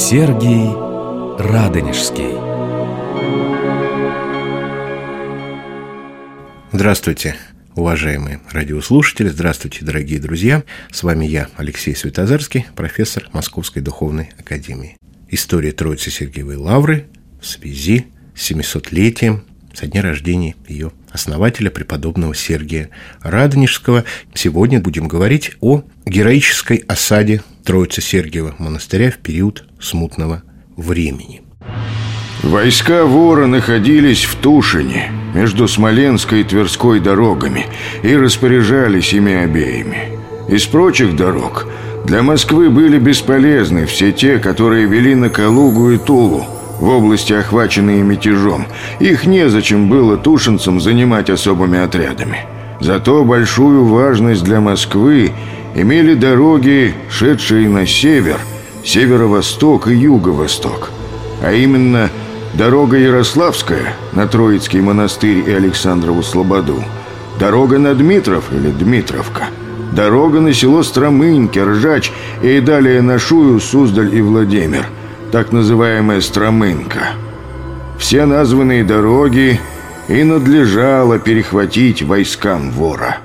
Сергий Радонежский Здравствуйте, уважаемые радиослушатели, здравствуйте, дорогие друзья. С вами я, Алексей Светозарский, профессор Московской Духовной Академии. История Троицы Сергиевой Лавры в связи с 700-летием со дня рождения ее основателя, преподобного Сергия Радонежского. Сегодня будем говорить о героической осаде Троицы Сергиева монастыря в период смутного времени. Войска вора находились в Тушине, между Смоленской и Тверской дорогами, и распоряжались ими обеими. Из прочих дорог для Москвы были бесполезны все те, которые вели на Калугу и Тулу – в области, охваченные мятежом. Их незачем было тушинцам занимать особыми отрядами. Зато большую важность для Москвы имели дороги, шедшие на север, северо-восток и юго-восток. А именно дорога Ярославская на Троицкий монастырь и Александрову Слободу, дорога на Дмитров или Дмитровка, дорога на село Стромыньки, Ржач и далее на Шую, Суздаль и Владимир – так называемая Стромынка. Все названные дороги и надлежало перехватить войскам вора.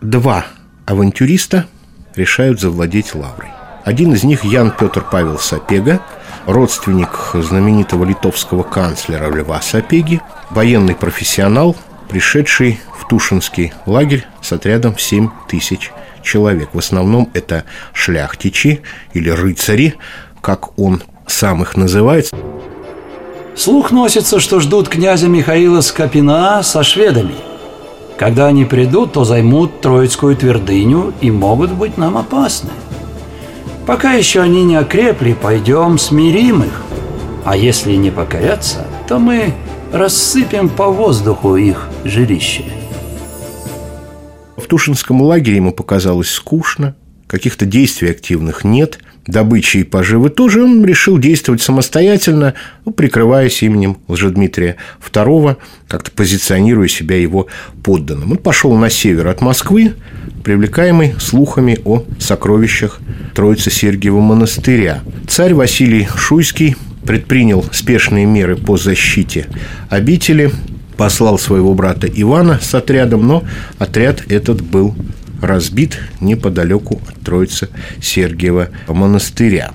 Два авантюриста решают завладеть лаврой. Один из них Ян Петр Павел Сапега, родственник знаменитого литовского канцлера Льва Сапеги, военный профессионал, пришедший в Тушинский лагерь с отрядом в 7 тысяч человек. В основном это шляхтичи или рыцари, как он сам их называет. Слух носится, что ждут князя Михаила Скопина со шведами. Когда они придут, то займут Троицкую твердыню и могут быть нам опасны. Пока еще они не окрепли, пойдем смирим их. А если не покорятся, то мы рассыпем по воздуху их жилище. В Тушинском лагере ему показалось скучно, каких-то действий активных нет – добычи и поживы тоже, он решил действовать самостоятельно, ну, прикрываясь именем Лжедмитрия II, как-то позиционируя себя его подданным. Он пошел на север от Москвы, привлекаемый слухами о сокровищах Троицы Сергиева монастыря. Царь Василий Шуйский предпринял спешные меры по защите обители, послал своего брата Ивана с отрядом, но отряд этот был разбит неподалеку от Троицы Сергиева монастыря.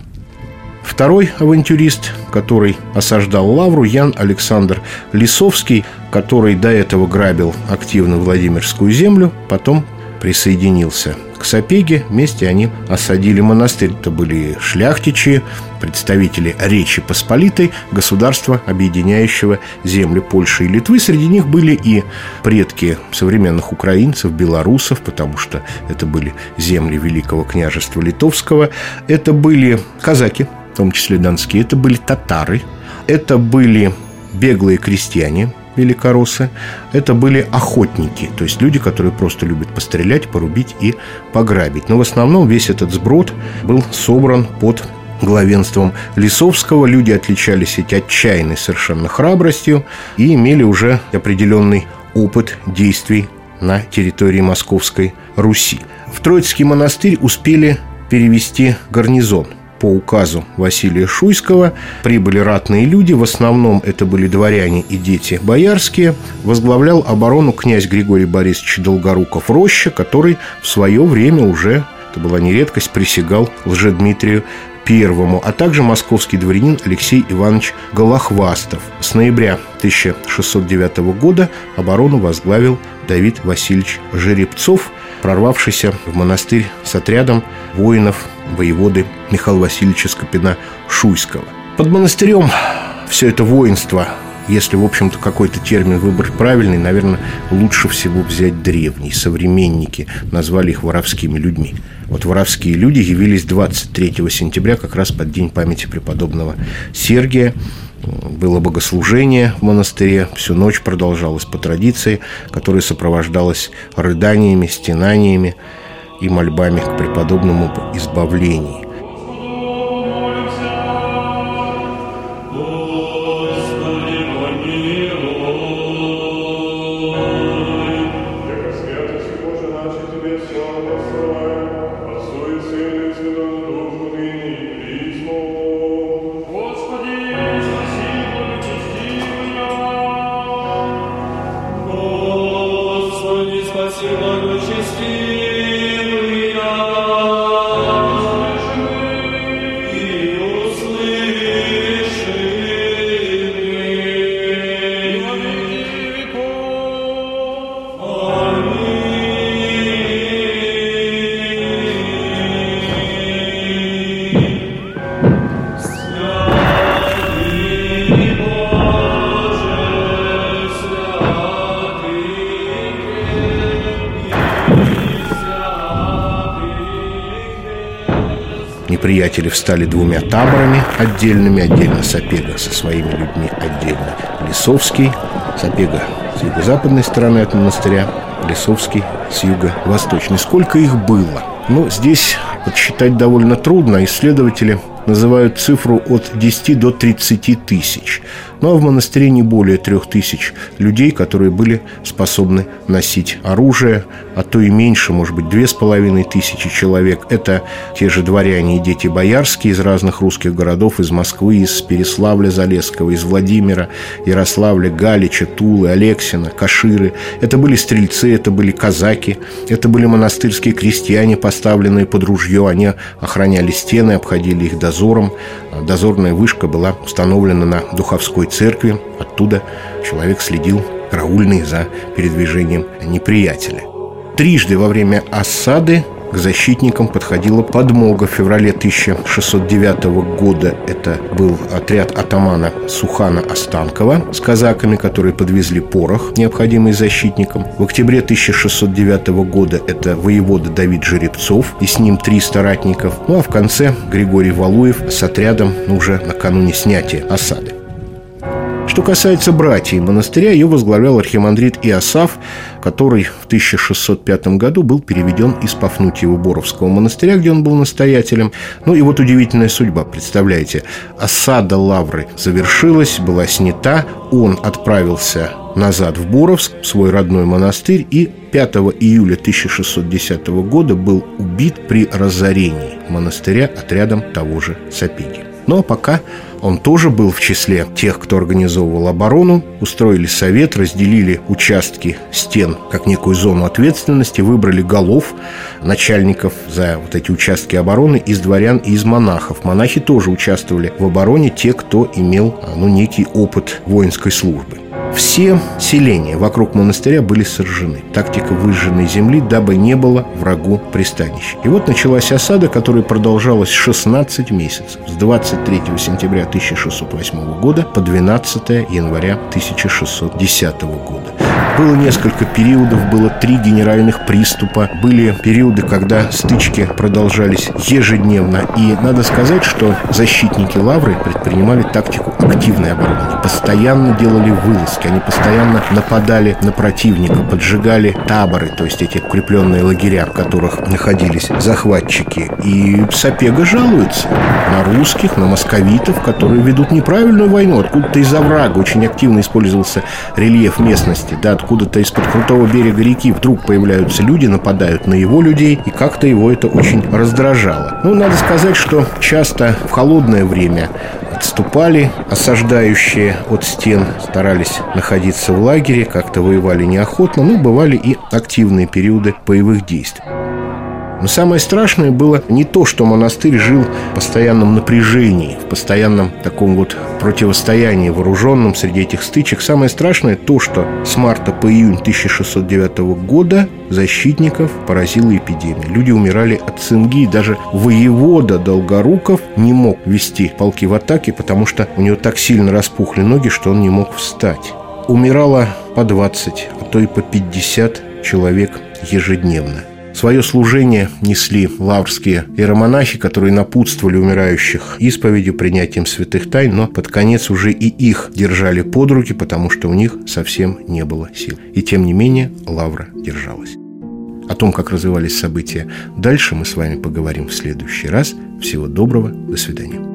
Второй авантюрист, который осаждал Лавру, Ян Александр Лисовский, который до этого грабил активно Владимирскую землю, потом присоединился к Сапеге. Вместе они осадили монастырь. Это были шляхтичи, представители Речи Посполитой, государства, объединяющего земли Польши и Литвы. Среди них были и предки современных украинцев, белорусов, потому что это были земли Великого княжества Литовского. Это были казаки, в том числе донские, это были татары, это были беглые крестьяне, великороссы, это были охотники, то есть люди, которые просто любят пострелять, порубить и пограбить. Но в основном весь этот сброд был собран под главенством Лисовского. Люди отличались эти отчаянной совершенно храбростью и имели уже определенный опыт действий на территории Московской Руси. В Троицкий монастырь успели перевести гарнизон – по указу Василия Шуйского прибыли ратные люди, в основном это были дворяне и дети боярские. Возглавлял оборону князь Григорий Борисович Долгоруков-Роща, который в свое время уже, это была не редкость, присягал Лжедмитрию Первому, а также московский дворянин Алексей Иванович Голохвастов. С ноября 1609 года оборону возглавил Давид Васильевич Жеребцов, прорвавшийся в монастырь с отрядом воинов воеводы Михаила Васильевича Скопина-Шуйского. Под монастырем все это воинство если, в общем-то, какой-то термин выбрать правильный, наверное, лучше всего взять древний. Современники назвали их воровскими людьми. Вот воровские люди явились 23 сентября, как раз под день памяти преподобного Сергия. Было богослужение в монастыре, всю ночь продолжалось по традиции, которая сопровождалась рыданиями, стенаниями и мольбами к преподобному избавлении. Неприятели встали двумя таборами отдельными, отдельно Сапега со своими людьми, отдельно Лисовский, Сапега с юго-западной стороны от монастыря, Лисовский с юго-восточной. Сколько их было? Ну, здесь подсчитать довольно трудно. Исследователи называют цифру от 10 до 30 тысяч. Ну а в монастыре не более трех тысяч людей, которые были способны носить оружие, а то и меньше, может быть, две с половиной тысячи человек. Это те же дворяне и дети боярские из разных русских городов, из Москвы, из Переславля-Залесского, из Владимира, Ярославля, Галича, Тулы, Алексина, Каширы. Это были стрельцы, это были казаки, это были монастырские крестьяне, поставленные под ружье. Они охраняли стены, обходили их дозором. Дозорная вышка была установлена на Духовской церкви. Оттуда человек следил караульный за передвижением неприятеля. Трижды во время осады к защитникам подходила подмога. В феврале 1609 года это был отряд атамана Сухана Останкова с казаками, которые подвезли порох, необходимый защитникам. В октябре 1609 года это воевода Давид Жеребцов и с ним три ратников. Ну а в конце Григорий Валуев с отрядом ну, уже накануне снятия осады. Что касается братьев монастыря, ее возглавлял архимандрит Иосаф, который в 1605 году был переведен из Пафнутьева Боровского монастыря, где он был настоятелем. Ну и вот удивительная судьба, представляете. Осада Лавры завершилась, была снята, он отправился назад в Боровск, свой родной монастырь, и 5 июля 1610 года был убит при разорении монастыря отрядом того же Сапеги. А пока он тоже был в числе тех, кто организовывал оборону, устроили совет, разделили участки стен как некую зону ответственности, выбрали голов начальников за вот эти участки обороны из дворян и из монахов. Монахи тоже участвовали в обороне, те, кто имел ну, некий опыт воинской службы. Все селения вокруг монастыря были сожжены. Тактика выжженной земли, дабы не было врагу пристанища. И вот началась осада, которая продолжалась 16 месяцев. С 23 сентября 1608 года по 12 января 1610 года. Было несколько периодов, было три генеральных приступа. Были периоды, когда стычки продолжались ежедневно. И надо сказать, что защитники Лавры предпринимали тактику активной обороны. Постоянно делали вылазки, они постоянно нападали на противника, поджигали таборы, то есть эти укрепленные лагеря, в которых находились захватчики. И Сапега жалуется на русских, на московитов, которые ведут неправильную войну. Откуда-то из-за врага очень активно использовался рельеф местности, да, откуда-то из-под крутого берега реки вдруг появляются люди, нападают на его людей, и как-то его это очень раздражало. Ну, надо сказать, что часто в холодное время отступали осаждающие от стен, старались находиться в лагере, как-то воевали неохотно, но бывали и активные периоды боевых действий. Но самое страшное было не то, что монастырь жил в постоянном напряжении, в постоянном таком вот противостоянии вооруженном среди этих стычек. Самое страшное то, что с марта по июнь 1609 года защитников поразила эпидемия. Люди умирали от цинги, и даже воевода Долгоруков не мог вести полки в атаке, потому что у него так сильно распухли ноги, что он не мог встать. Умирало по 20, а то и по 50 человек ежедневно – Свое служение несли лаврские иеромонахи, которые напутствовали умирающих исповедью, принятием святых тайн, но под конец уже и их держали под руки, потому что у них совсем не было сил. И тем не менее лавра держалась. О том, как развивались события дальше, мы с вами поговорим в следующий раз. Всего доброго, до свидания.